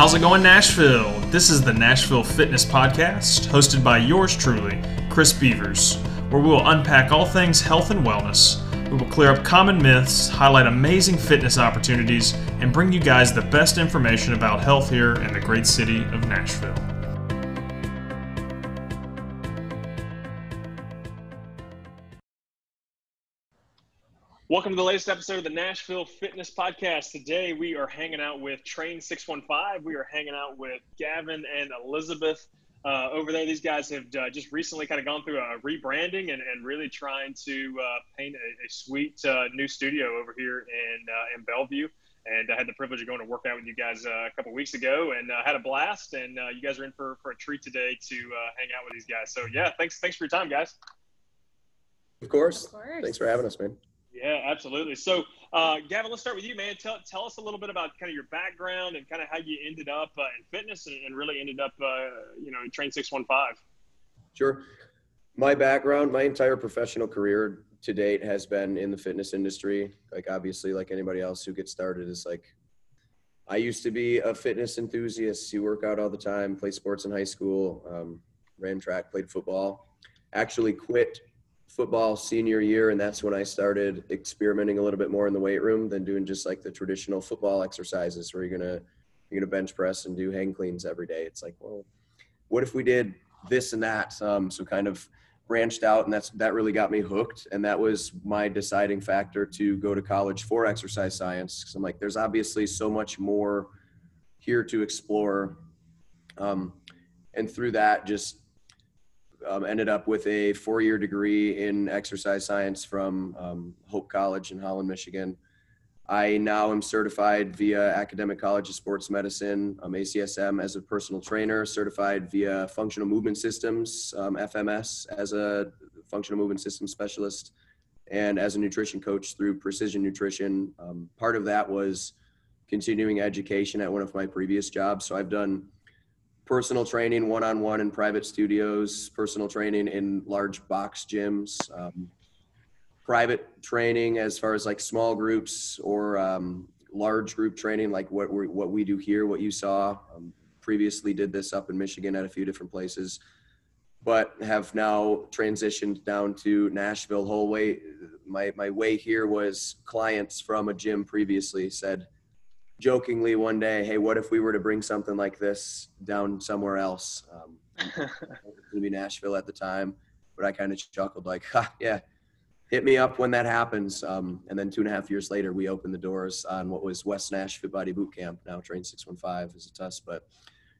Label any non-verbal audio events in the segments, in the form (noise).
How's it going, Nashville? This is the Nashville Fitness Podcast, hosted by yours truly, Chris Beavers, where we will unpack all things health and wellness. We will clear up common myths, highlight amazing fitness opportunities, and bring you guys the best information about health here in the great city of Nashville. Welcome to the latest episode of the Nashville Fitness Podcast. Today we are hanging out with Train 615. We are hanging out with Gavin and Elizabeth uh, over there. These guys have uh, just recently kind of gone through a rebranding and, and really trying to uh, paint a, a sweet uh, new studio over here in, uh, in Bellevue. And I had the privilege of going to work out with you guys uh, a couple weeks ago and had a blast. And you guys are in for, for a treat today to hang out with these guys. So, yeah, thanks, thanks for your time, guys. Of course. Of course. Thanks for having us, man. Yeah, absolutely. So, uh, Gavin, let's start with you, man. Tell, tell us a little bit about kind of your background and kind of how you ended up uh, in fitness and, and, really ended up, uh, you know, in Train 615. Sure. My background, my entire professional career to date has been in the fitness industry. Like, obviously, like anybody else who gets started, is like, I used to be a fitness enthusiast. You work out all the time, play sports in high school, um, ran track, played football. Actually, quit football senior year, and that's when I started experimenting a little bit more in the weight room than doing just like the traditional football exercises where you're gonna you're gonna bench press and do hang cleans every day. It's like, well, what if we did this and that? Um, so kind of branched out, and that's that really got me hooked, and that was my deciding factor to go to college for exercise science. Because I'm like, there's obviously so much more here to explore, um, and through that, just um, ended up with a four-year degree in exercise science from um, Hope College in Holland, Michigan. I now am certified via Academic College of Sports Medicine, um, ACSM, as a personal trainer, certified via Functional Movement Systems, um, FMS, as a functional movement system specialist, and as a nutrition coach through Precision Nutrition. Um, part of that was continuing education at one of my previous jobs. So I've done personal training one-on-one in private studios personal training in large box gyms um, private training as far as like small groups or um, large group training like what we what we do here what you saw. Um, previously did this up in michigan at a few different places but have now transitioned down to nashville whole way my, my way here was clients from a gym previously said jokingly one day, hey, what if we were to bring something like this down somewhere else? Um, maybe Nashville at the time, but I kind of chuckled like, yeah, hit me up when that happens. Um, and then two and a half years later, we opened the doors on what was West Nash Fit Body Boot Camp, now Train 615 is a test. But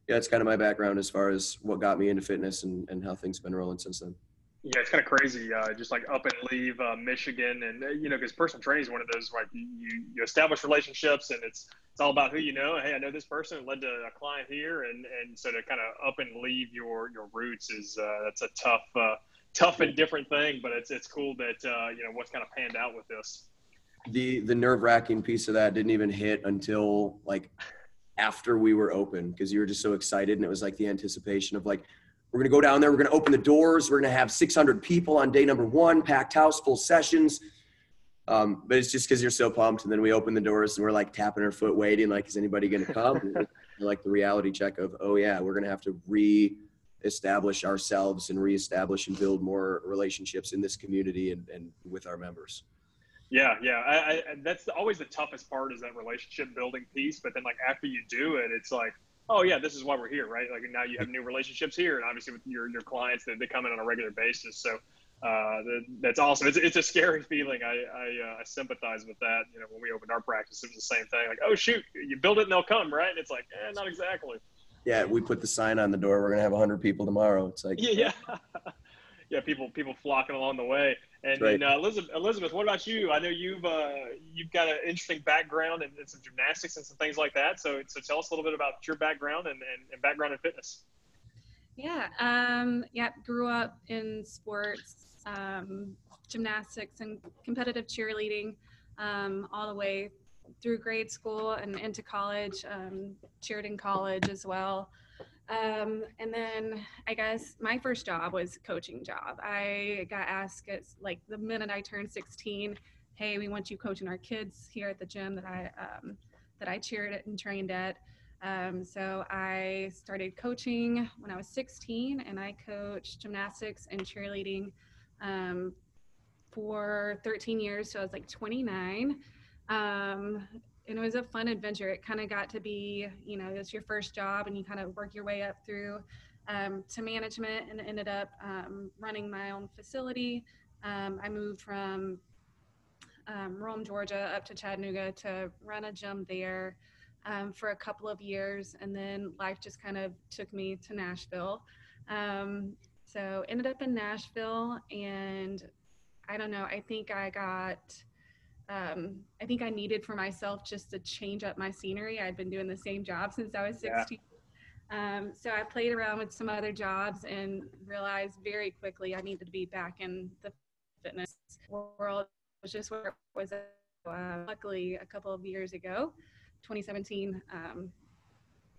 yeah, it's kind of my background as far as what got me into fitness and, and how things have been rolling since then. Yeah, it's kind of crazy. Uh, just like up and leave uh, Michigan, and uh, you know, because personal training is one of those like you, you establish relationships, and it's it's all about who you know. Hey, I know this person it led to a client here, and and so to kind of up and leave your your roots is uh, that's a tough uh, tough and different thing, but it's it's cool that uh, you know what's kind of panned out with this. The the nerve wracking piece of that didn't even hit until like after we were open because you were just so excited, and it was like the anticipation of like we're to go down there. We're to open the doors. We're to have 600 people on day number one, packed house, full sessions. Um, but it's just because you're so pumped. And then we open the doors and we're like tapping our foot, waiting, like, is anybody going to come? (laughs) like the reality check of, oh, yeah, we're going to have to re establish ourselves and re-establish and build more relationships in this community and, and with our members. Yeah, yeah. I, I, that's always the toughest part is that relationship building piece. But then, like, after you do it, it's like, oh yeah, this is why we're here, right? Like now you have new relationships here, and obviously with your your clients that they come in on a regular basis. So uh, that's awesome. It's, it's a scary feeling. I I, uh, I, sympathize with that. You know, when we opened our practice, it was the same thing. Like, oh shoot, you build it and they'll come, right? And it's like, eh, not exactly. Yeah, we put the sign on the door. We're gonna have hundred people tomorrow. It's like, yeah, yeah, (laughs) yeah. People people flocking along the way. And, right. and uh, Elizabeth, Elizabeth, what about you? I know you've uh, you've got an interesting background in, in, some gymnastics and some things like that. So, so tell us a little bit about your background and, and, and background in fitness. Yeah, um, yeah, grew up in sports, um, gymnastics, and competitive cheerleading um, all the way through grade school and into college. Um, cheered in college as well. Um, and then I guess my first job was coaching job. I got asked like the minute I turned 16, hey, we want you coaching our kids here at the gym that I um, that I cheered at and trained at. Um, so I started coaching when I was 16, and I coached gymnastics and cheerleading um, for 13 years. So I was like 29. Um, and it was a fun adventure. It kind of got to be, you know, it's your first job, and you kind of work your way up through um, to management, and ended up um, running my own facility. Um, I moved from um, Rome, Georgia, up to Chattanooga to run a gym there um, for a couple of years, and then life just kind of took me to Nashville. Um, so ended up in Nashville, and I don't know. I think I got. Um, I think I needed for myself just to change up my scenery. I'd been doing the same job since I was 16. Yeah. Um, so I played around with some other jobs and realized very quickly I needed to be back in the fitness world. It was just where it was. Uh, luckily, a couple of years ago, 2017, um,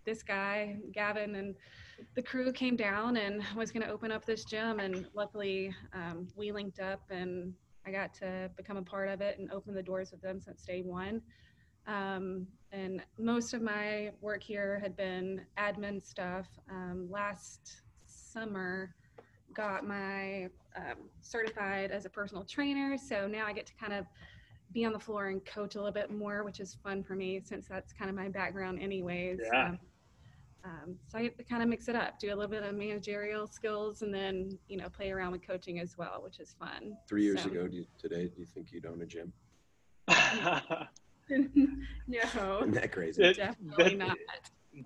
this guy, Gavin, and the crew came down and was going to open up this gym. And luckily, um, we linked up and I got to become a part of it and open the doors with them since day one. Um, and most of my work here had been admin stuff. Um, last summer, got my um, certified as a personal trainer. So now I get to kind of be on the floor and coach a little bit more, which is fun for me since that's kind of my background, anyways. Yeah. Um, um, so I get to kind of mix it up, do a little bit of managerial skills, and then you know play around with coaching as well, which is fun. Three years so. ago, do you, today, do you think you'd own a gym? (laughs) no. Isn't that crazy? It, Definitely not.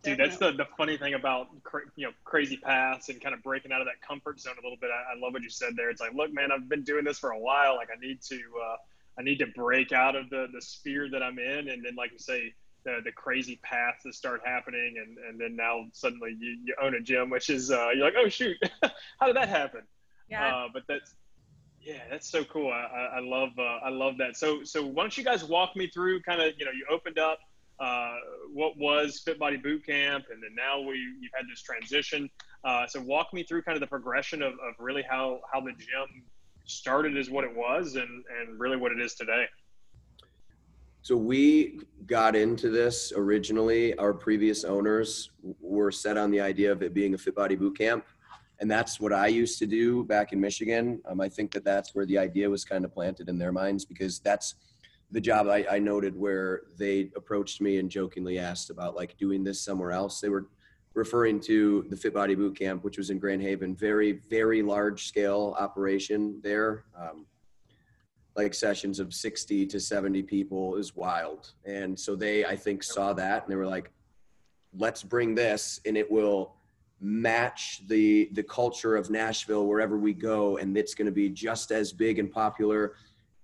Dude, that's the, the funny thing about you know crazy paths and kind of breaking out of that comfort zone a little bit. I, I love what you said there. It's like, look, man, I've been doing this for a while. Like, I need to uh, I need to break out of the the sphere that I'm in, and then like you say, the the crazy paths that start happening, and and then now suddenly you, you own a gym, which is uh, you're like, oh shoot, (laughs) how did that happen? Yeah. Uh, but that's yeah, that's so cool. I, I, I love uh, I love that. So so why don't you guys walk me through kind of you know you opened up uh, what was Fit Body Boot Camp, and then now we you've had this transition. Uh, so walk me through kind of the progression of, of really how how the gym started as what it was, and and really what it is today. So we got into this originally. Our previous owners were set on the idea of it being a Fit Body Boot Camp, and that's what I used to do back in Michigan. Um, I think that that's where the idea was kind of planted in their minds because that's the job I, I, noted where they approached me and jokingly asked about like doing this somewhere else. They were referring to the Fit Body Boot Camp, which was in Grand Haven, very, very large scale operation there. Um, like sessions of 60 to 70 people is wild. And so they, I think, saw that and they were like, let's bring this and it will match the the culture of Nashville wherever we go and it's going to be just as big and popular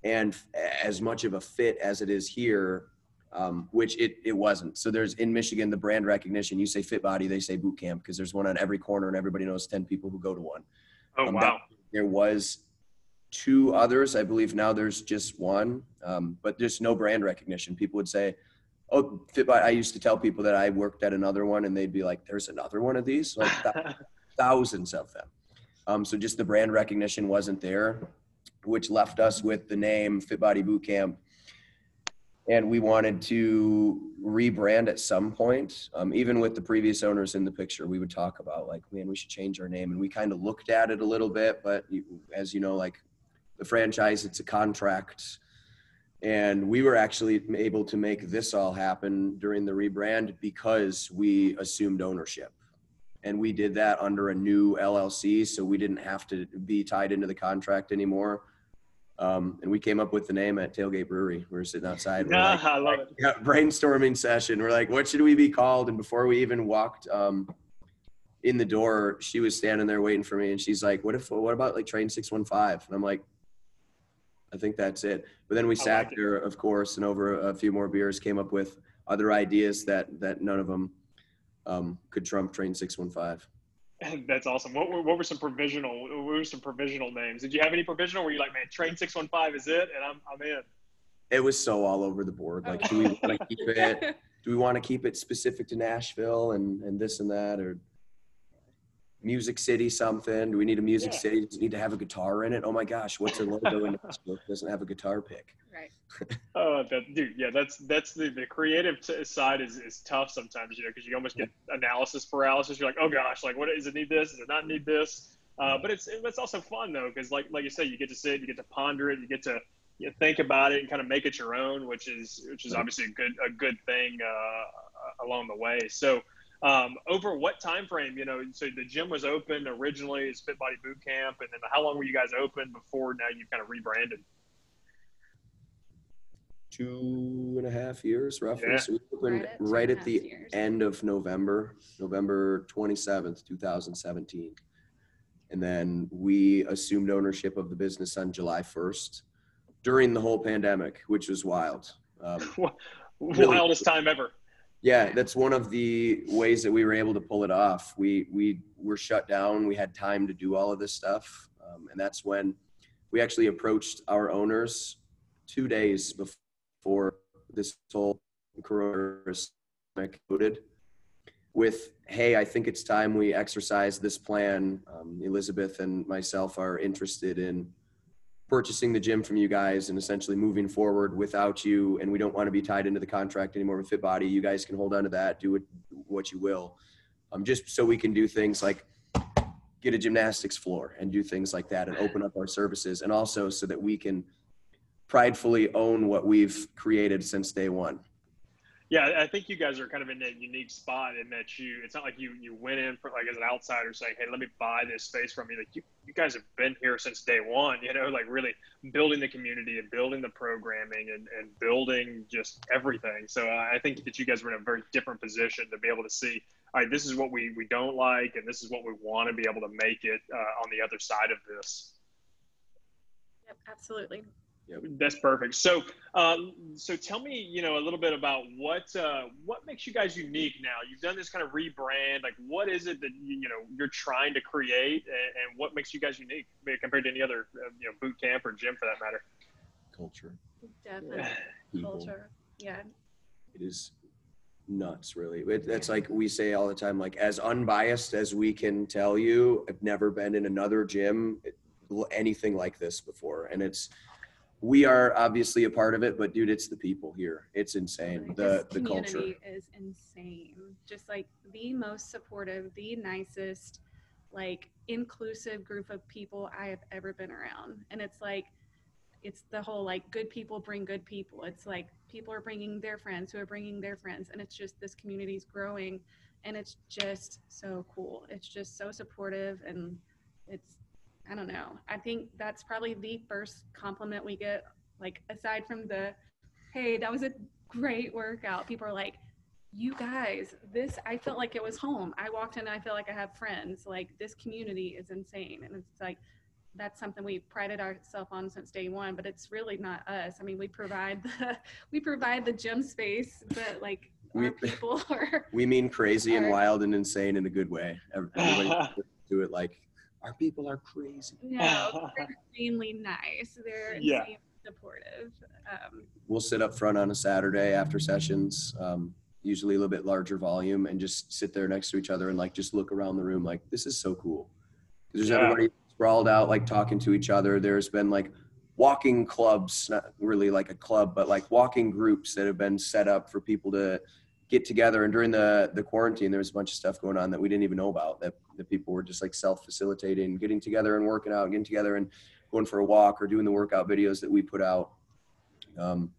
and as much of a fit as it is here, um, which it, it wasn't. So there's in Michigan, the brand recognition, you say fit body, they say boot camp because there's one on every corner and everybody knows 10 people who go to one. Oh, um, wow. There was two others. I believe now there's just one, um, but there's no brand recognition. People would say, oh, fit body. I used to tell people that I worked at another one and they'd be like, there's another one of these, like (laughs) thousands of them. Um, so just the brand recognition wasn't there which left us with the name Fit Body Boot Camp. And we wanted to rebrand at some point. Um, even with the previous owners in the picture, we would talk about like, man, we should change our name. And we kind of looked at it a little bit, but as you know, like the franchise, it's a contract. And we were actually able to make this all happen during the rebrand because we assumed ownership and we did that under a new LLC, so we didn't have to be tied into the contract anymore. Um, and we came up with the name at Tailgate Brewery. We were sitting outside. Yeah, like, (laughs) I love it. (laughs) Yeah, brainstorming session. We're like, what should we be called? And before we even walked um, in the door, she was standing there waiting for me, and she's like, "What if? What about like Train Six One Five? And I'm like, I think that's it. But then we I sat like there, of course, and over a few more beers, came up with other ideas that that none of them um, could trump Train Six One Five. (laughs) That's awesome. What were, what were some provisional? What were some provisional names? Did you have any provisional? Were you like, man, Train Six One Five is it, and I'm I'm in. It was so all over the board. Like, do we want to keep it? (laughs) Do we want to keep it specific to Nashville and and this and that, or? Music City something? Do we need a Music Yeah. City? Does it need to have a guitar in it? Oh my gosh, what's a logo in Nashville that (laughs) doesn't have a guitar pick? Right. (laughs) Oh, that dude, yeah, that's that's the the creative t- side is is tough sometimes, you know, because you almost get analysis paralysis. You're like, oh gosh, like what does it need this? Does it not need this? Uh, but it's it's also fun though, because like like you said, you get to sit, you get to ponder it, you get to you know, think about it and kind of make it your own, which is which is obviously a good a good thing uh, along the way. So. Um, over what time frame? You know, so the gym was open originally as Fit Body Boot Camp, and then how long were you guys open before now you've kind of rebranded? Two and a half years, roughly. Yeah. So we opened Right at right and at the years. end of November, November 27th, 2017. And then we assumed ownership of the business on July 1st during the whole pandemic, which was wild. Um, (laughs) Really? Wildest time ever. Yeah, that's one of the ways that we were able to pull it off. We we were shut down. We had time to do all of this stuff, um, and that's when we actually approached our owners two days before this whole coronavirus exploded. With hey, I think it's time we exercise this plan. Um, Elizabeth and myself are interested in purchasing the gym from you guys and essentially moving forward without you and we don't want to be tied into the contract anymore with fit body you guys can hold on to that do it what you will. Um, just so we can do things like get a gymnastics floor and do things like that and open up our services and also so that we can pridefully own what we've created since day one Yeah, I think you guys are kind of in a unique spot in that you. It's not like you you went in for like as an outsider saying, "Hey, let me buy this space from you." Like you, you guys have been here since day one. You know, like really building the community and building the programming and, and building just everything. So uh, I think that you guys were in a very different position to be able to see. All right, this is what we, we don't like, and this is what we want to be able to make it uh, on the other side of this. Yep, absolutely. That's perfect. So, um, so tell me, you know, a little bit about what uh, what makes you guys unique now. You've done this kind of rebrand. Like, what is it that you, you know you're trying to create, and, and what makes you guys unique compared to any other uh, you know boot camp or gym for that matter? culture Definitely. (sighs) people Culture. Yeah. it is nuts really it, that's like we say all the time like as unbiased as we can tell you i've never been in another gym anything like this before and it's we are obviously a part of it but dude it's the people here it's insane the this the culture community is insane. Just like the most supportive, the nicest, like inclusive group of people I have ever been around. And it's like, it's the whole like good people bring good people. It's like people are bringing their friends who are bringing their friends, and it's just this community is growing, and it's just so cool. It's just so supportive, and it's I don't know. I think that's probably the first compliment we get, like aside from the, hey, that was a great workout. People are like, you guys, this, I felt like it was home. I walked in and I feel like I have friends. Like this community is insane. And it's like, that's something we prided ourselves on since day one, but it's really not us. I mean, we provide the, (laughs) we provide the gym space, but like We- our people (laughs) are, we mean crazy and wild and insane in a good way everybody (laughs) do it like our people are crazy no, (laughs) they're insanely nice. They're Yeah. supportive. Um, we'll sit up front on a Saturday after sessions, um, usually a little bit larger volume, and just sit there next to each other and like just look around the room like this is so cool. There's Yeah. everybody sprawled out like talking to each other. There's been like walking clubs, not really like a club, but like walking groups that have been set up for people to get together. And during the the quarantine, there was a bunch of stuff going on that we didn't even know about. That that people were just like self facilitating, getting together and working out, getting together and going for a walk or doing the workout videos that we put out. Um,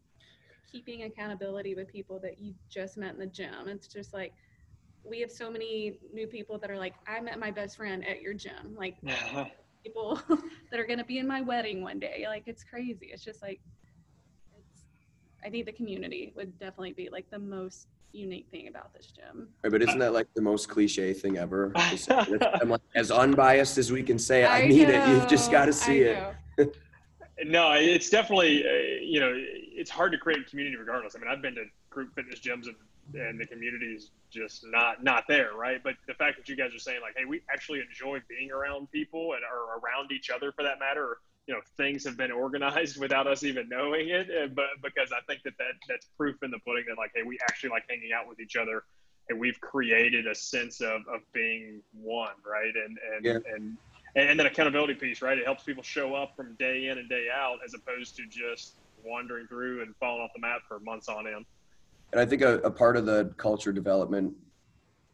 keeping accountability with people that you just met in the gym. It's just like we have so many new people that are like, I met my best friend at your gym. Like (laughs) people (laughs) that are gonna be in my wedding one day. Like it's crazy. It's just like it's I think the community would definitely be like the most unique thing about this gym. Right, but isn't that like the most cliche thing ever? (laughs) to I'm like, as unbiased as we can say it, I, need it. You've just got to see it. No, it's definitely uh, you know it's hard to create community regardless. I mean, I've been to group fitness gyms and, and the community is just not not there, right? But the fact that you guys are saying like, hey, we actually enjoy being around people and are around each other for that matter. You know, things have been organized (laughs) without us even knowing it, uh, but because I think that, that that's proof in the pudding that like, hey, we actually like hanging out with each other and we've created a sense of, of being one, right? And and Yeah. and and then accountability piece, right? It helps people show up from day in and day out, as opposed to just wandering through and falling off the map for months on end. And I think a, a part of the culture development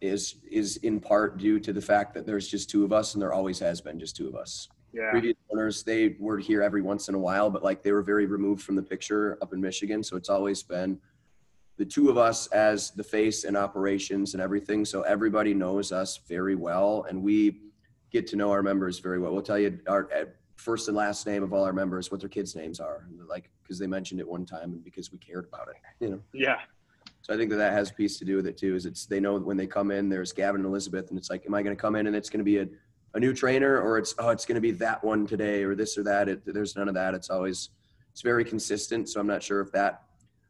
is is in part due to the fact that there's just two of us, and there always has been just two of us. Yeah, Previous owners, they were here every once in a while, but like they were very removed from the picture up in Michigan. So it's always been the two of us as the face and operations and everything. So everybody knows us very well, and we get to know our members very well. We'll tell you our uh, first and last name of all our members, what their kids' names are, like because they mentioned it one time and because we cared about it. You know. yeah, So I think that that has a piece to do with it too. Is it's they know when they come in, there's Gavin and Elizabeth, and it's like, am I going to come in and it's going to be a, a new trainer, or it's oh, it's going to be that one today, or this or that. It, there's none of that. It's always it's very consistent. So I'm not sure if that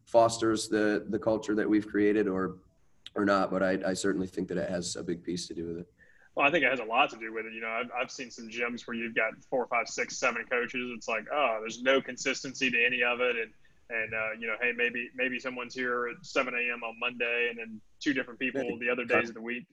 fosters the the culture that we've created or or not, but I, I certainly think that it has a big piece to do with it. Well, I think it has a lot to do with it. You know, I've, I've seen some gyms where you've got four, five, six, seven coaches. It's like, oh, there's no consistency to any of it, and and uh, you know, hey, maybe maybe someone's here at 7 a.m. on Monday, and then two different people the other days of the week.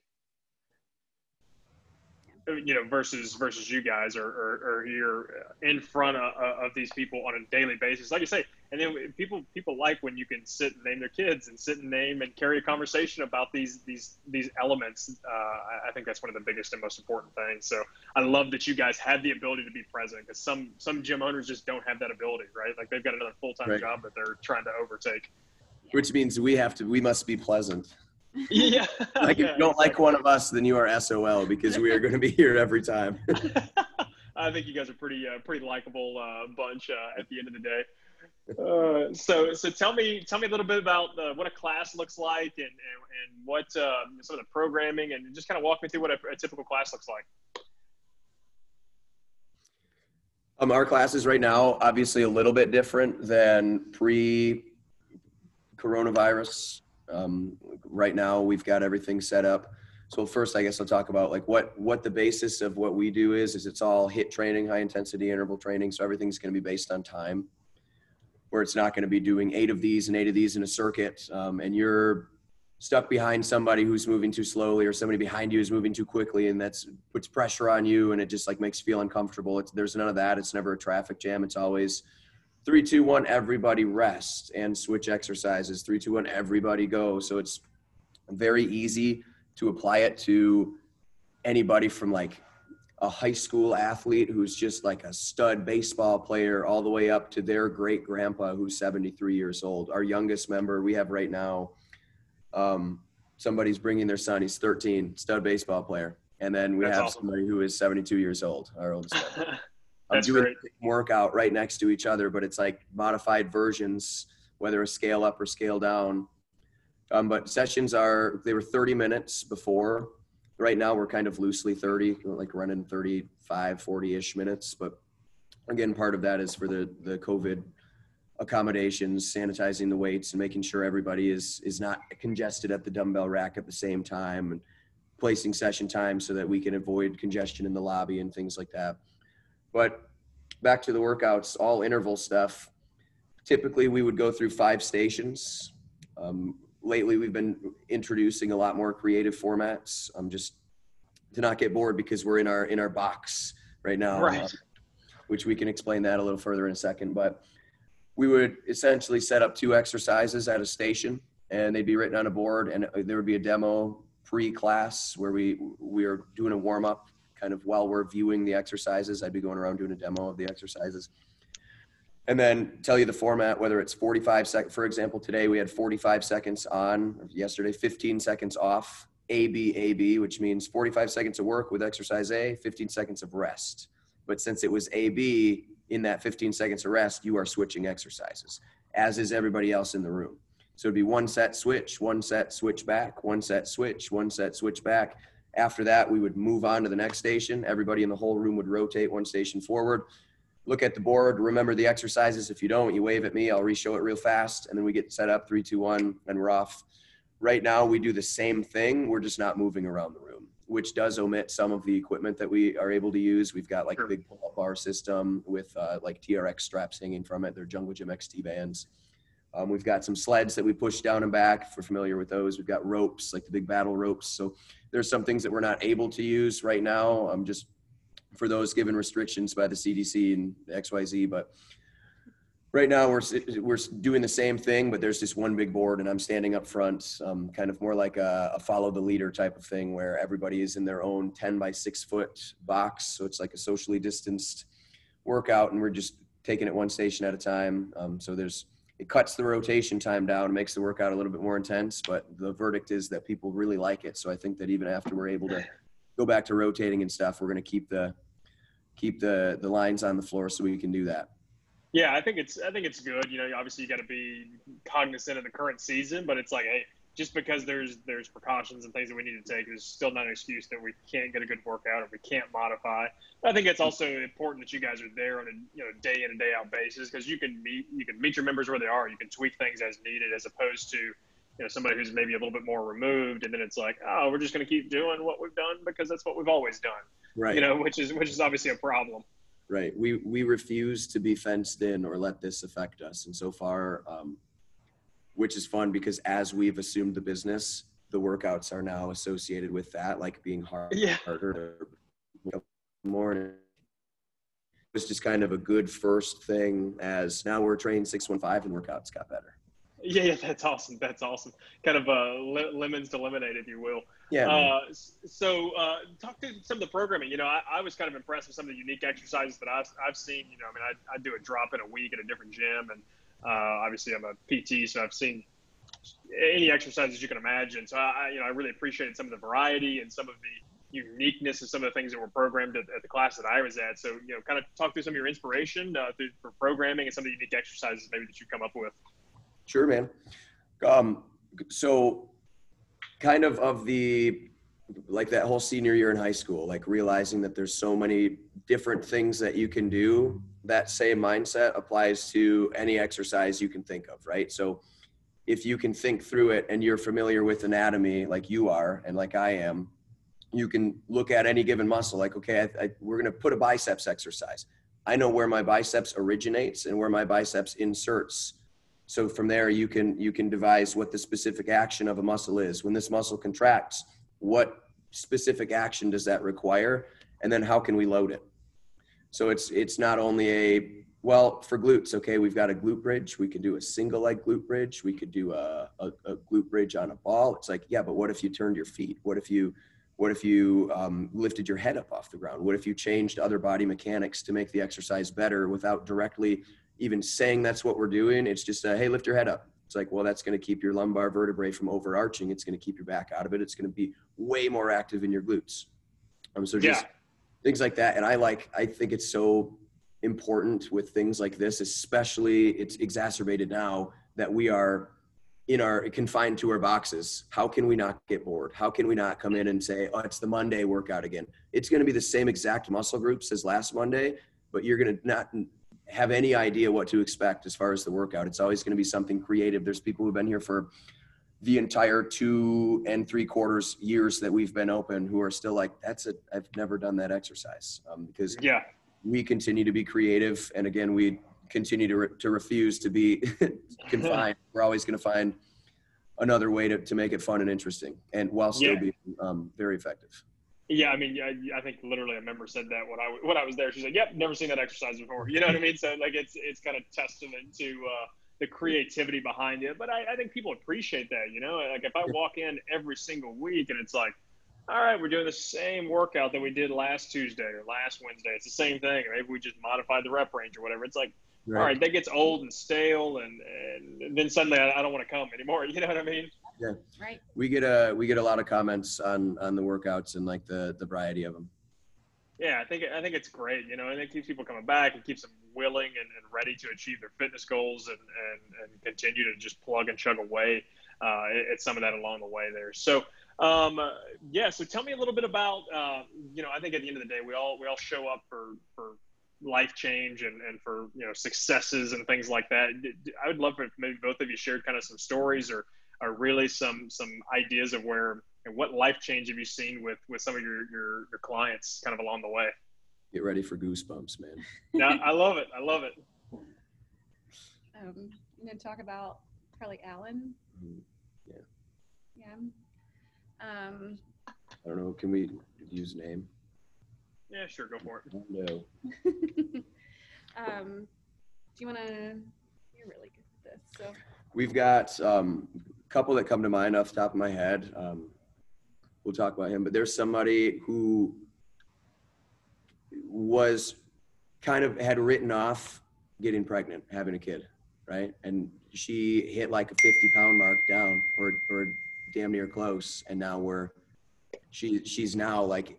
You know, versus versus you guys are, are, are here in front of, of these people on a daily basis, like you say. And then people people like when you can sit and name their kids and sit and name and carry a conversation about these these these elements. Uh, I- I think that's one of the biggest and most important things. So I love that you guys have the ability to be present because some some gym owners just don't have that ability, right? Like they've got another full time Right. job that they're trying to overtake. Which means we have to we must be pleasant. Yeah. (laughs) Like if you don't like one of us, then you are SOL because we are going to be here every time. (laughs) I think you guys are pretty uh, pretty likable uh, bunch uh, at the end of the day. Uh, so so tell me tell me a little bit about uh, what a class looks like and and, and what uh, some of the programming and just kind of walk me through what a, a typical class looks like. Um, our classes right now, obviously a little bit different than pre coronavirus. Um, right now we've got everything set up. So first, I guess I'll talk about like what, what the basis of what we do is, is it's all HIIT training, high intensity interval training. So everything's going to be based on time where it's not going to be doing eight of these and eight of these in a circuit. Um, and you're stuck behind somebody who's moving too slowly or somebody behind you is moving too quickly and that's puts pressure on you and it just like makes you feel uncomfortable it's, there's none of that it's never a traffic jam it's always three two one everybody rest and switch exercises three two one everybody go so it's very easy to apply it to anybody from like a high school athlete who's just like a stud baseball player all the way up to their great grandpa who's 73 years old our youngest member we have right now um, somebody's bringing their son. He's 13, stud baseball player. And then we That's have awesome. somebody who is 72 years old, our oldest. (laughs) I'm That's doing great. workout right next to each other, but it's like modified versions, whether a scale up or scale down. Um, but sessions are, they were 30 minutes before. Right now we're kind of loosely 30, like running 35, 40 ish minutes. But again, part of that is for the, the COVID accommodations, sanitizing the weights and making sure everybody is, is not congested at the dumbbell rack at the same time and placing session time so that we can avoid congestion in the lobby and things like that. But back to the workouts, all interval stuff. Typically, we would go through five stations. Um, lately, we've been introducing a lot more creative formats. Um, just to not get bored because we're in our in our box right now, Right. um, which we can explain that a little further in a second. But we would essentially set up two exercises at a station, and they'd be written on a board, and there would be a demo pre-class where we we are doing a warm up kind of while we're viewing the exercises. I'd be going around doing a demo of the exercises. And then tell you the format, whether it's 45 seconds. For example, today we had 45 seconds on, yesterday, 15 seconds off, AB, AB, which means 45 seconds of work with exercise A, 15 seconds of rest. But since it was AB, in that 15 seconds of rest, you are switching exercises, as is everybody else in the room. So it'd be one set, switch, one set, switch back, one set, switch, one set, switch back. After that, we would move on to the next station. Everybody in the whole room would rotate one station forward. Look at the board, remember the exercises. If you don't, you wave at me, I'll re-show it real fast, and then we get set up three, two, one, and we're off. Right now, we do the same thing. We're just not moving around the room, which does omit some of the equipment that we are able to use. We've got like a big pull-up bar system with uh, like TRX straps hanging from it. They're Jungle Gym XT bands. Um, we've got some sleds that we push down and back. If we're familiar with those, we've got ropes like the big battle ropes. So there's some things that we're not able to use right now. Um, just for those given restrictions by the CDC and XYZ, but right now we're we're doing the same thing, but there's just one big board, and I'm standing up front, um, kind of more like a, a, follow the leader type of thing, where everybody is in their own 10 by six foot box, so it's like a socially distanced workout, and we're just taking it one station at a time. Um, so there's it cuts the rotation time down, and makes the workout a little bit more intense, but the verdict is that people really like it. So I think that even after we're able to go back to rotating and stuff, we're going to keep the keep the the lines on the floor so we can do that. Yeah, I think it's I think it's good. You know, obviously you got to be cognizant of the current season, but it's like, hey, just because there's there's precautions and things that we need to take, there's still not an excuse that we can't get a good workout or we can't modify. I think it's also important that you guys are there on a you know day in and day out basis because you can meet you can meet your members where they are. You can tweak things as needed, as opposed to you know somebody who's maybe a little bit more removed, and then it's like, oh, we're just going to keep doing what we've done because that's what we've always done. Right. You know, which is which is obviously a problem right we we refuse to be fenced in or let this affect us and so far um, which is fun because as we've assumed the business the workouts are now associated with that like being hard yeah. harder more it's just kind of a good first thing as now we're trained 615 and workouts got better yeah, yeah, that's awesome. That's awesome. Kind of uh, lemons to lemonade, if you will. Yeah. Uh, so, uh, talk to some of the programming. You know, I, I, was kind of impressed with some of the unique exercises that I've, I've seen. You know, I mean, I, I do a drop in a week at a different gym, and uh, obviously I'm a PT, so I've seen any exercises you can imagine. So, I, you know, I really appreciated some of the variety and some of the uniqueness of some of the things that were programmed at, at the class that I was at. So, you know, kind of talk through some of your inspiration uh, through, for programming and some of the unique exercises maybe that you come up with. Sure, man. Um, so kind of of the like that whole senior year in high school, like realizing that there's so many different things that you can do. That same mindset applies to any exercise you can think of, right? So if you can think through it and you're familiar with anatomy like you are and like I am, you can look at any given muscle like, okay, I, I, we're going to put a biceps exercise. I know where my biceps originates and where my biceps inserts so from there, you can you can devise what the specific action of a muscle is. When this muscle contracts, what specific action does that require, and then how can we load it? So it's it's not only a well for glutes. Okay, we've got a glute bridge. We can do a single leg glute bridge. We could do a, a, a glute bridge on a ball. It's like yeah, but what if you turned your feet? What if you what if you um, lifted your head up off the ground? What if you changed other body mechanics to make the exercise better without directly even saying that's what we're doing. It's just, a, hey, lift your head up. It's like, well, that's going to keep your lumbar vertebrae from overarching. It's going to keep your back out of it. It's going to be way more active in your glutes. Um, so just yeah. Things like that. And I like, I think it's so important with things like this, especially it's exacerbated now that we are in our confined to our boxes. How can we not get bored? How can we not come in and say, oh, it's the Monday workout again? It's going to be the same exact muscle groups as last Monday, but you're going to not have any idea what to expect as far as the workout. It's always going to be something creative. There's people who've been here for the entire two and three quarters years that we've been open who are still like, that's it. I've never done that exercise um, because yeah, we continue to be creative. And again, we continue to, re- to refuse to be (laughs) confined. (laughs) We're always going to find another way to, to make it fun and interesting and while still yeah. being um, very effective. Yeah, I mean, I, I, think literally a member said that when I when I was there. She's like, "Yep, never seen that exercise before." You know what I mean? So like, it's it's kind of testament to uh, the creativity behind it. But I, I think people appreciate that. You know, like if I walk in every single week and it's like, "All right, we're doing the same workout that we did last Tuesday or last Wednesday. It's the same thing. Maybe we just modified the rep range or whatever." It's like, right. all right, that gets old and stale, and and then suddenly I, I don't want to come anymore. (laughs) You know what I mean? Yeah. Right. We get a we get a lot of comments on on the workouts and like the the variety of them. Yeah, I think I think it's great. You know, and it keeps people coming back. It keeps them willing and, and ready to achieve their fitness goals and, and, and continue to just plug and chug away uh, at some of that along the way there. So, um, yeah. So tell me a little bit about uh, you know. I think at the end of the day, we all we all show up for for life change and, and for you know successes and things like that. I would love if maybe both of you shared kind of some stories or are really some some ideas of where and what life change have you seen with with some of your your, your clients kind of along the way get ready for goosebumps man (laughs) yeah i love it i love it um, and then talk about probably Alan. Mhm. Yeah. Yeah. Um, I don't know. Can we use name? Yeah, sure, go for it. No. (laughs) um, do you want to? You're really good at this. So We've got um, a couple that come to mind off the top of my head. Um, we'll talk about him, but there's somebody who was kind of had written off getting pregnant, having a kid, right? And she hit like a 50 pound mark down or, or damn near close. And now we're, she, she's now like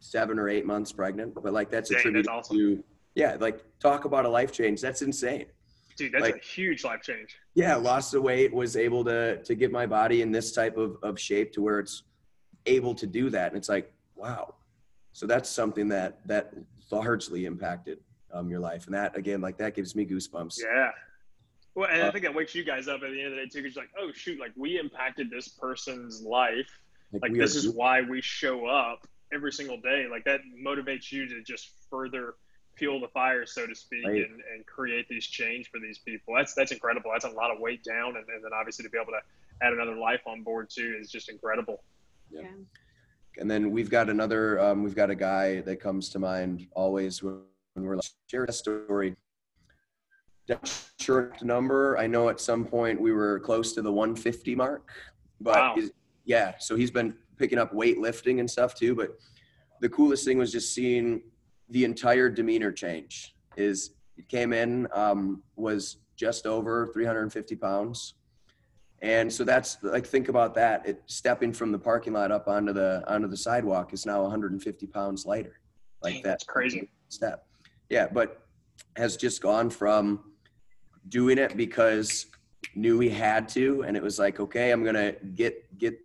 seven or eight months pregnant, but like that's Dang, that's awesome. to, yeah, like talk about a life change. That's insane Dude, that's Like- a huge life change. yeah lost the weight was able to to get my body in this type of, of shape to where it's able to do that and it's like wow so that's something that that largely impacted um, your life and that again like that gives me goosebumps Yeah. Well, and I Uh, think that wakes you guys up at the end of the day too, because like, oh shoot, like we impacted this person's life. Like we this are is why we show up every single day. Like that motivates you to just further fuel the fire, so to speak, Right. and, and create these change for these people. That's that's incredible. That's a lot of weight down, and, and then obviously to be able to add another life on board too is just incredible. Yeah. yeah. And then we've got another um, we've got a guy that comes to mind always when we're like share a story. Sure number. I know at some point we were close to the 150 mark but Wow. yeah so he's been picking up weightlifting and stuff too but the coolest thing was just seeing the entire demeanor change. Is he came in um, was just over 350 pounds and so that's like think about that. It stepping from the parking lot up onto the onto the sidewalk is now 150 pounds lighter. Like Dang, that that's crazy. step. Yeah, but has just gone from doing it because knew he had to and it was like, okay, I'm going to get get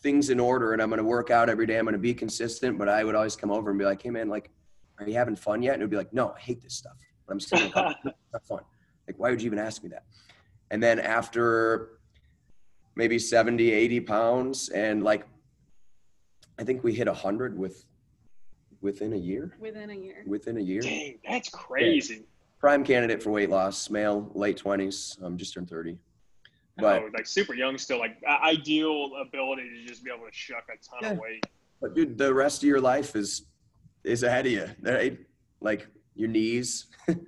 things in order and I'm going to work out every day. I'm going to be consistent, but I would always come over and be like, "Hey man, like are you having fun yet?" And it would be like, "No, I hate this stuff." But I'm still like, "Oh, not fun. Like why would you even ask me that? And then after maybe 70, 80 pounds. And like, I think we hit 100 with within a year. Within a year. Within a year. Dang, that's crazy. Prime candidate for weight loss, male, late 20s. I'm just turned 30. But, oh, like super young still, like ideal ability to just be able to shuck a ton of weight. but dude, the rest of your life is is ahead of you. Right? Like your knees, (laughs) Dude,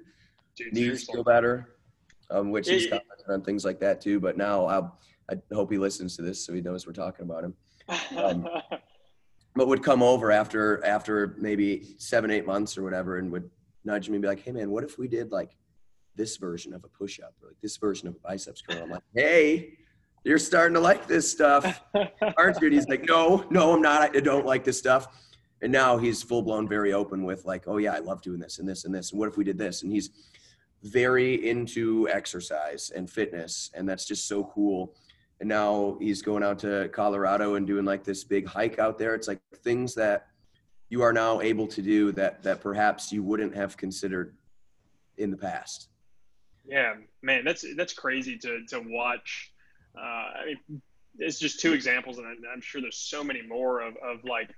knees seriously. feel better, um, which he's It- commented on things like that too. But now I'll, I hope he listens to this so he knows we're talking about him. um, (laughs) but would come over after after maybe seven eight months or whatever and would nudge me and be like hey man what if we did like this version of a push-up or like this version of a biceps curl? I'm like hey you're starting to like this stuff (laughs) aren't you? And he's like no no i'm not. I don't like this stuff. And now he's full blown very open with like oh yeah i love doing this and this and this and what if we did this? And he's very into exercise and fitness and that's just so cool and now he's going out to Colorado and doing like this big hike out there. It's like things that you are now able to do that that perhaps you wouldn't have considered in the past. Yeah, man, that's that's crazy to to watch. Uh, I mean, it's just two examples, and I'm, I'm sure there's so many more of of like,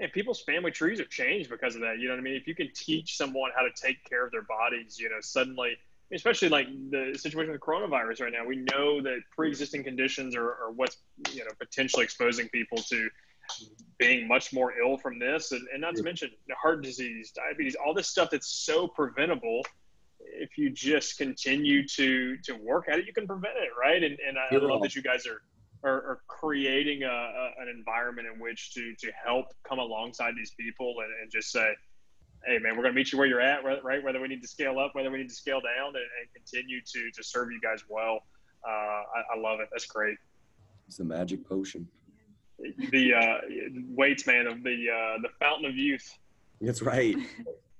and people's family trees have changed because of that. You know what I mean? If you can teach someone how to take care of their bodies, you know, suddenly, especially like the situation with coronavirus right now, we know that pre-existing conditions are, are what's you know potentially exposing people to being much more ill from this, and, and not to mention heart disease, diabetes, all this stuff that's so preventable if you just continue to to work at it, you can prevent it, right? And and I, I love that you guys are are, are creating a, a, an environment in which to to help come alongside these people and, and just say, hey man, we're gonna meet you where you're at, right? Whether we need to scale up, whether we need to scale down, and, and continue to to serve you guys well. Uh, I, I love it. That's great. It's the magic potion. The uh, weights, man, of the uh, the fountain of youth. That's right.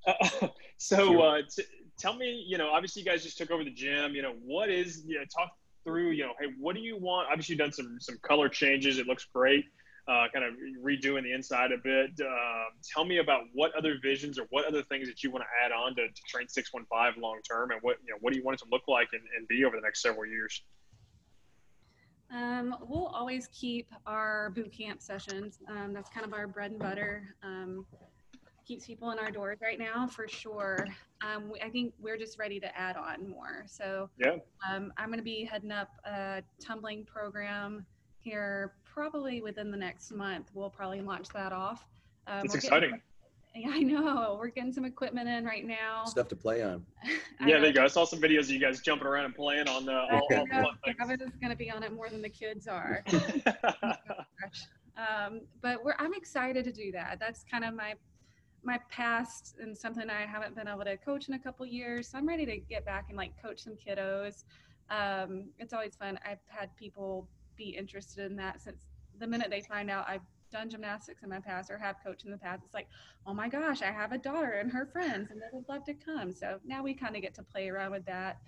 (laughs) so uh, t- tell me, you know, obviously you guys just took over the gym. You know, what is, you know, talk through, you know, hey, what do you want? Obviously, you've done some some color changes. It looks great. Uh, kind of redoing the inside a bit. Uh, tell me about what other visions or what other things that you want to add on to, to Train Six One Five long term, and what you know, what do you want it to look like and, and be over the next several years? Um, we'll always keep our boot camp sessions. Um, that's kind of our bread and butter. Um, keeps people in our doors right now for sure. Um, we, I think we're just ready to add on more. So yeah, um, I'm going to be heading up a tumbling program here probably within the next month. We'll probably launch that off. Um, That's exciting. Getting, (laughs) yeah, I know. We're getting some equipment in right now. Stuff to play on. (laughs) yeah, there you go. I saw some videos of you guys jumping around and playing on the. All, all the Gavin going to be on it more than the kids are. (laughs) um, but we're, I'm excited to do that. That's kind of my my past and something I haven't been able to coach in a couple years. So I'm ready to get back and like coach some kiddos. Um, it's always fun. I've had people be interested in that since the minute they find out I've done gymnastics in my past or have coached in the past. It's like, oh my gosh, I have a daughter and her friends and they would love to come. So now we kind of get to play around with that.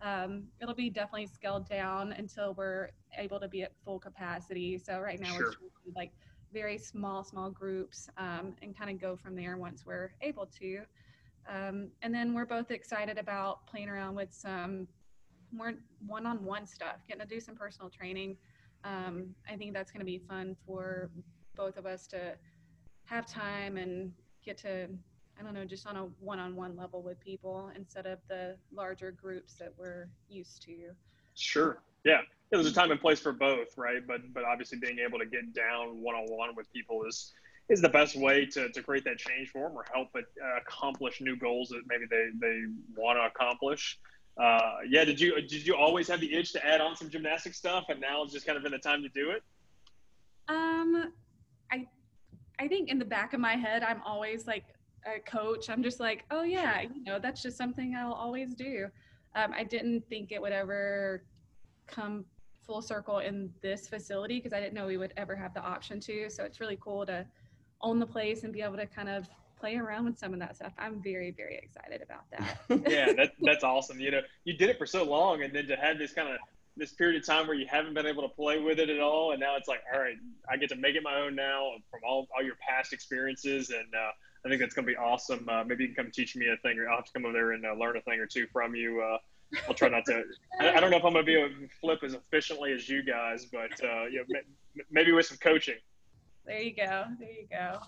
Um, it'll be definitely scaled down until we're able to be at full capacity. So right now sure. we're like very small, small groups um, and kind of go from there once we're able to. Um, and then we're both excited about playing around with some more one-on-one stuff, getting to do some personal training. Um, I think that's going to be fun for both of us to have time and get to, I don't know, just on a one-on-one level with people instead of the larger groups that we're used to. Sure. Yeah there's a time and place for both, right? But but obviously being able to get down one on one with people is is the best way to, to create that change for them or help it uh, accomplish new goals that maybe they, they want to accomplish. Uh, yeah, did you did you always have the itch to add on some gymnastic stuff, and now it's just kind of been the time to do it? Um, I I think in the back of my head, I'm always like a coach. I'm just like, oh yeah, you know, that's just something I'll always do. Um, I didn't think it would ever come full circle in this facility because I didn't know we would ever have the option to. So it's really cool to own the place and be able to kind of play around with some of that stuff. I'm very, very excited about that. (laughs) yeah, that, that's awesome. You know, you did it for so long, and then to have this kind of this period of time where you haven't been able to play with it at all, and now it's like, all right, I get to make it my own now from all, all your past experiences, and uh, I think that's going to be awesome. Uh, maybe you can come teach me a thing, or I'll have to come over there and uh, learn a thing or two from you. Uh, I'll try not to. I, I, don't know if I'm going to be able to flip as efficiently as you guys, but uh, you know, maybe with some coaching. There you go. There you go.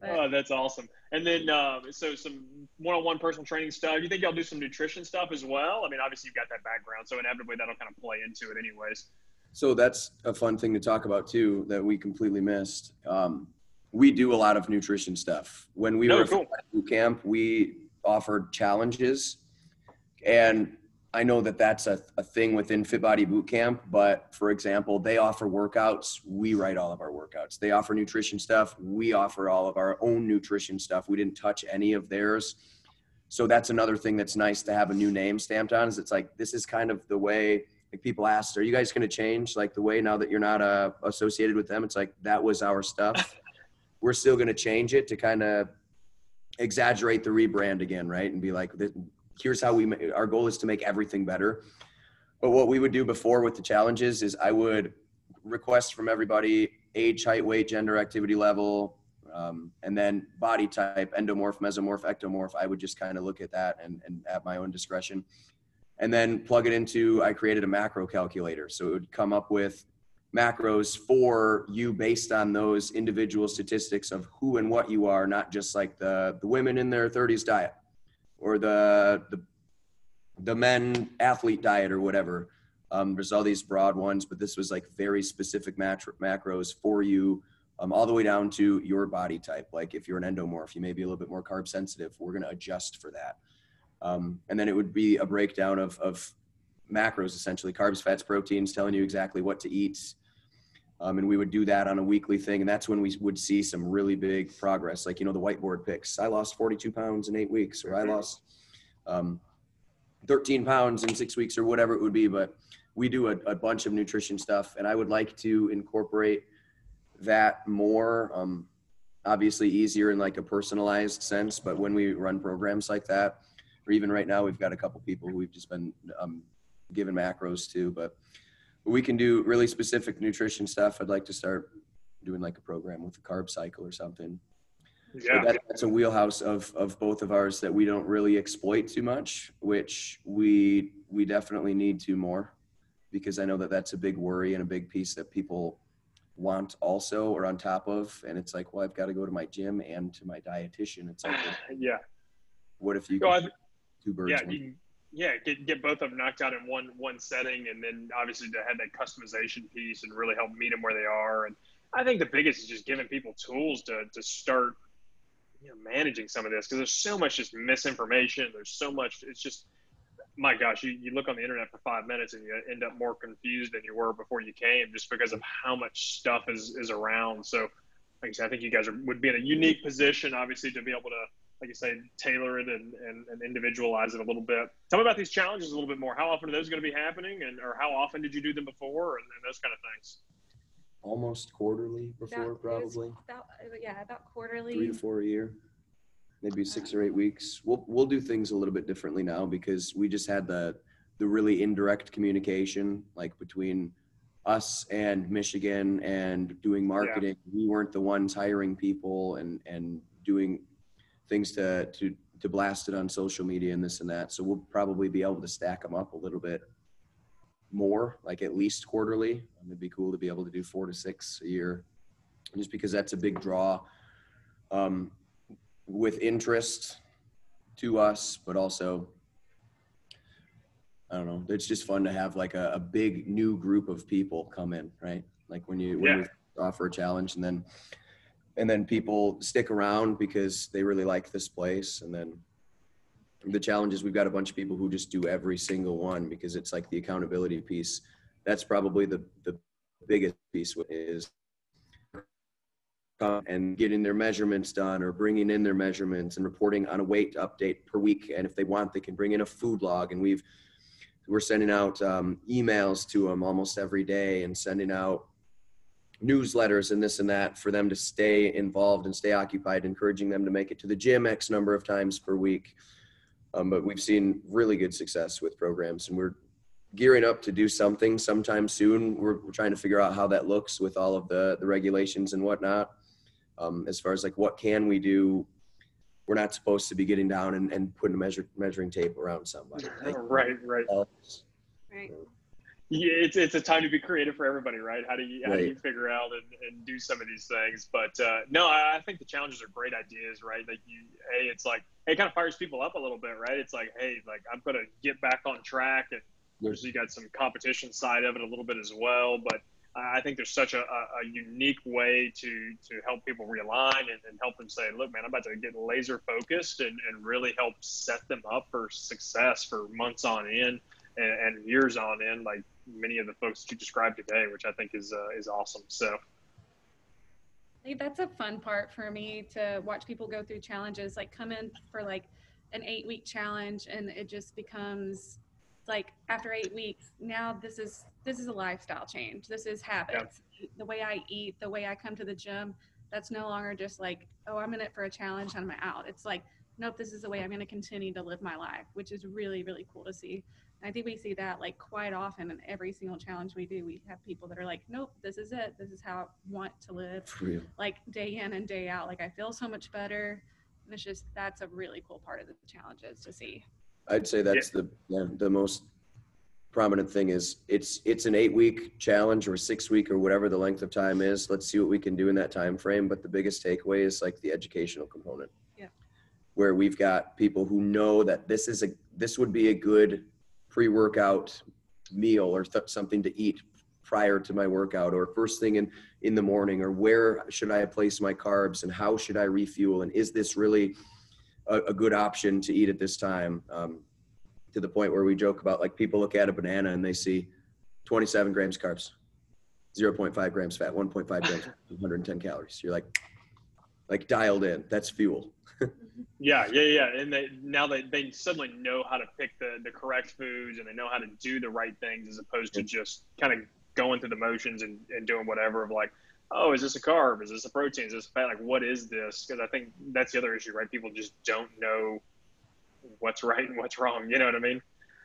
But, oh, that's awesome. And then, uh, so some one-on-one personal training stuff. You think y'all do some nutrition stuff as well? I mean, obviously you've got that background, so inevitably that'll kind of play into it, anyways. So that's a fun thing to talk about too that we completely missed. Um, we do a lot of nutrition stuff. When we no, were cool. at boot camp, we offered challenges, and I know that that's a, a thing within Fit Body Bootcamp, but for example, they offer workouts. We write all of our workouts. They offer nutrition stuff. We offer all of our own nutrition stuff. We didn't touch any of theirs. So that's another thing that's nice to have a new name stamped on is it's like, this is kind of the way like people asked, are you guys going to change like the way now that you're not uh, associated with them? It's like, that was our stuff. (laughs) We're still going to change it to kind of exaggerate the rebrand again, right? And be like, here's how we our goal is to make everything better. But what we would do before with the challenges is i would request from everybody age height weight gender activity level um, and then body type endomorph mesomorph ectomorph. I would just kind of look at that and, and at my own discretion. And then plug it into i created a macro calculator. So it would come up with macros for you based on those individual statistics of who and what you are not just like the the women in their 30s diet or the the, the men athlete diet or whatever. Um, there's all these broad ones, but this was like very specific macros for you, um, all the way down to your body type. Like if you're an endomorph, you may be a little bit more carb sensitive. We're going to adjust for that. Um, and then it would be a breakdown of, of macros, essentially carbs, fats, proteins, telling you exactly what to eat. Um, and we would do that on a weekly thing. And that's when we would see some really big progress. Like, you know, the whiteboard picks. I lost 42 pounds in eight weeks, or I lost um, 13 pounds in six weeks, or whatever it would be. But we do a, a bunch of nutrition stuff. And I would like to incorporate that more. Um, obviously, easier in like a personalized sense. But when we run programs like that, or even right now, we've got a couple people who we've just been um, giving macros to. But we can do really specific nutrition stuff. I'd like to start doing like a program with a carb cycle or something. Yeah. So that, that's a wheelhouse of, of both of ours that we don't really exploit too much, which we we definitely need to more, because I know that that's a big worry and a big piece that people want also or on top of and it's like well i've got to go to my gym and to my dietitian it's like (sighs) yeah what if you Go could two birds yeah one you, can- yeah get, get both of them knocked out in one one setting and then obviously to have that customization piece and really help meet them where they are. And i think the biggest is just giving people tools to, to start you know managing some of this because there's so much just misinformation. There's so much it's just my gosh you, you look on the internet for five minutes and you end up more confused than you were before you came just because of how much stuff is, is around. So like I said, I think you guys are, would be in a unique position, obviously, to be able to, like you say, tailor it and, and, and individualize it a little bit. Tell me about these challenges a little bit more. How often are those going to be happening, and or how often did you do them before, and, and those kind of things? almost quarterly before it was probably About, uh, yeah, about quarterly. three to four a year maybe six or eight weeks we'll we'll do things a little bit differently now because we just had the the really indirect communication like between us and michigan and doing marketing we weren't the ones hiring people and and doing things to to to blast it on social media and this and that so we'll probably be able to stack them up a little bit more like at least quarterly Um, it'd be cool to be able to do four to six a year just because that's a big draw um, with interest to us, but also, I don't know, it's just fun to have like a, a big new group of people come in, right? Like when you, when Yeah. we offer a challenge and then, and then people stick around because they really like this place. And then the challenge is we've got a bunch of people who just do every single one because it's like the accountability piece. That's probably the, the biggest piece is and getting their measurements done or bringing in their measurements and reporting on a weight update per week. And if they want, they can bring in a food log. And we've we're sending out um, emails to them almost every day and sending out newsletters and this and that for them to stay involved and stay occupied, encouraging them to make it to the gym X number of times per week. Um, but we've seen really good success with programs, and we're gearing up to do something sometime soon. We're, we're trying to figure out how that looks with all of the the regulations and whatnot. Um, as far as like what can we do, we're not supposed to be getting down and, and putting a measure, measuring tape around somebody. Like, right, right. Right. Yeah, it's it's a time to be creative for everybody, right? How do you how do you figure out and, and do some of these things? But uh, no, I, I think the challenges are great ideas, right? Like you, hey, it's like hey, it kind of fires people up a little bit, right? It's like hey, like I'm gonna get back on track, and there's you got some competition side of it a little bit as well, but. I think there's such a, a, a unique way to to help people realign and, and help them say, look, man, I'm about to get laser focused and, and really help set them up for success for months on end and, and years on end, like many of the folks that you described today, which I think is uh, is awesome. So that's a fun part for me to watch people go through challenges, like come in for like an eight week challenge and it just becomes like after eight weeks, now this is this is a lifestyle change. This is habits. The way I eat, the way I come to the gym, that's no longer just like, oh, I'm in it for a challenge and I'm out. It's like, nope, this is the way I'm gonna continue to live my life, which is really, really cool to see. And I think we see that like quite often in every single challenge we do. We have people that are like, nope, this is it. This is how I want to live real. like day in and day out. Like I feel so much better. And it's just that's a really cool part of the challenges to see. I'd say that's the yeah, the most prominent thing is it's it's an eight week challenge or six week or whatever the length of time is. Let's see what we can do in that time frame. But the biggest takeaway is like the educational component. Yeah. Where we've got people who know that this is a this would be a good pre workout meal or th- something to eat prior to my workout or first thing in in the morning or where should I place my carbs and how should I refuel and is this really a, a good option to eat at this time? Um, to the point where we joke about like people look at a banana and they see 27 grams carbs 0.5 grams fat 1.5 grams (laughs) 110 calories. You're like like dialed in. That's fuel (laughs) yeah, yeah, yeah. And they now they, they suddenly know how to pick the, the correct foods and they know how to do the right things as opposed to just kind of going through the motions and, and doing whatever of like, oh, is this a carb? Is this a protein? Is this a fat? Like, what is this? Because I think that's the other issue, right? People just don't know what's right and what's wrong. You know what I mean?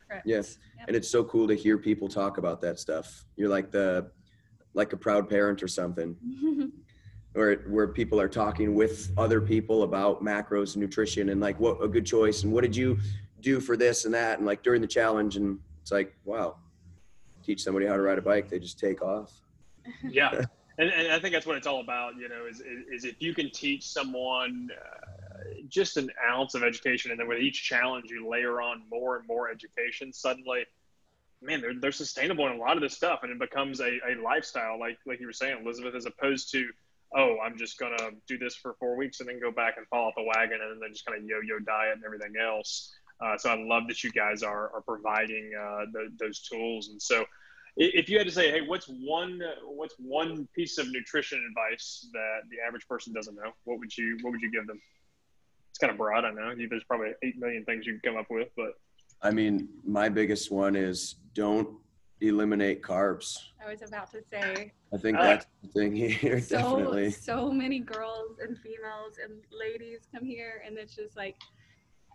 Correct. Yes. Yep. and it's so cool to hear people talk about that stuff you're like the like a proud parent or something (laughs) where where people are talking with other people about macros and nutrition and like what a good choice and what did you do for this and that and like during the challenge and it's like wow teach somebody how to ride a bike they just take off (laughs) Yeah. (laughs) And, and I think that's what it's all about, you know, is, is if you can teach someone uh, just an ounce of education, and then with each challenge you layer on more and more education, suddenly, man, they're, they're sustainable in a lot of this stuff, and it becomes a, a lifestyle, like like you were saying, Elizabeth, as opposed to, oh, I'm just gonna do this for four weeks and then go back and fall off the wagon, and then just kind of yo-yo diet and everything else. Uh, so I love that you guys are are providing uh, the, those tools, and so if you had to say, hey, what's one what's one piece of nutrition advice that the average person doesn't know? What would you what would you give them? It's kind of broad, I know. There's probably eight million things you can come up with, but I mean, my biggest one is don't eliminate carbs. I was about to say. I think that's the thing here, (laughs) so, definitely. So many girls and females and ladies come here, and it's just like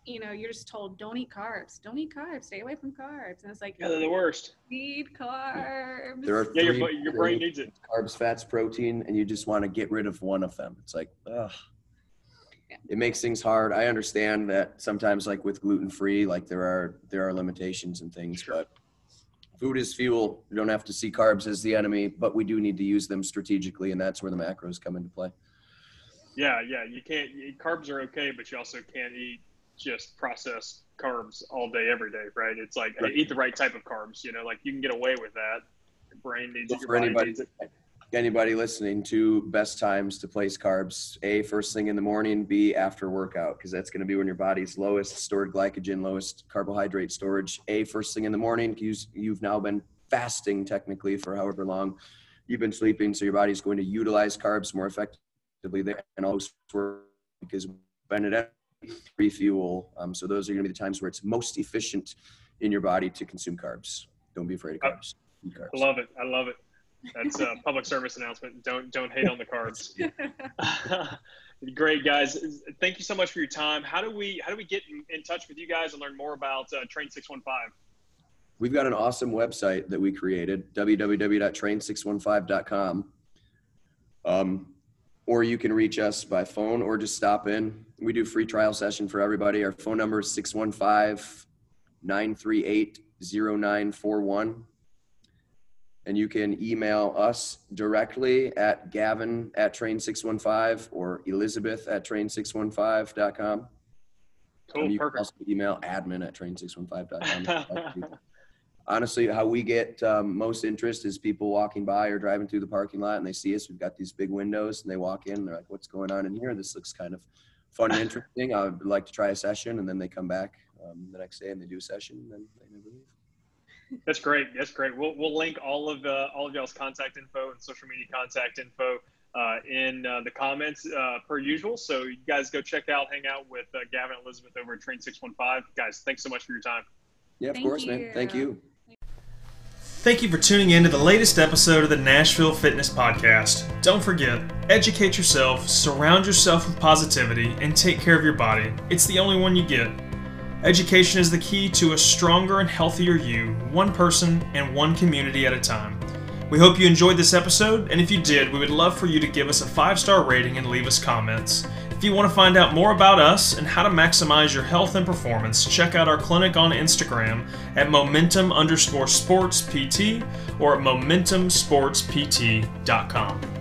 you know, you're just told don't eat carbs, don't eat carbs, stay away from carbs, and it's like yeah, they're the worst. Eat carbs. There are yeah, your, your brain needs it. Carbs, fats, protein, and you just want to get rid of one of them. It's like, ugh. Yeah. It makes things hard. I understand that sometimes, like with gluten free, like there are there are limitations and things, sure. but food is fuel. You don't have to see carbs as the enemy, but we do need to use them strategically, and that's where the macros come into play. Yeah, yeah. You can't. Carbs are okay, but you also can't eat just processed carbs all day, every day, right? It's like right. eat the right type of carbs. You know, like you can get away with that. Your brain needs it. For anybody, needs it. Anybody listening to best times to place carbs: a first thing in the morning, b after workout, because that's going to be when your body's lowest stored glycogen, lowest carbohydrate storage. A first thing in the morning, because you've now been fasting technically for however long you've been sleeping, so your body's going to utilize carbs more effectively there, and also because Benedict refuel. Um, so those are going to be the times where it's most efficient in your body to consume carbs. Don't be afraid of carbs. carbs. I love it. I love it. That's a public service announcement. Don't don't hate on the carbs. (laughs) (laughs) Great guys. Thank you so much for your time. How do we how do we get in, in touch with you guys and learn more about uh, Train Six One Five? We've got an awesome website that we created www.train615.com. Um, or you can reach us by phone or just stop in. We do free trial session for everybody. Our phone number is 615 938 0941. And you can email us directly at Gavin at train615 or Elizabeth at train615.com. Cool, and you perfect. can also email admin at train615.com. (laughs) honestly how we get um, most interest is people walking by or driving through the parking lot and they see us we've got these big windows and they walk in and they're like what's going on in here this looks kind of fun and (laughs) interesting i would like to try a session and then they come back um, the next day and they do a session and then they never leave that's great that's great we'll, we'll link all of uh, all of y'all's contact info and social media contact info uh, in uh, the comments uh, per usual. So you guys go check out, hang out with uh, Gavin and Elizabeth over at Train 615. Guys, thanks so much for your time. Yeah, of Thank course, you. man. Thank you. Thank you for tuning in to the latest episode of the Nashville Fitness Podcast. Don't forget, educate yourself, surround yourself with positivity, and take care of your body. It's the only one you get. Education is the key to a stronger and healthier you, one person and one community at a time. We hope you enjoyed this episode, and if you did, we would love for you to give us a five star rating and leave us comments. If you want to find out more about us and how to maximize your health and performance, check out our clinic on Instagram at momentum underscore sports PT or at momentumsportspt.com.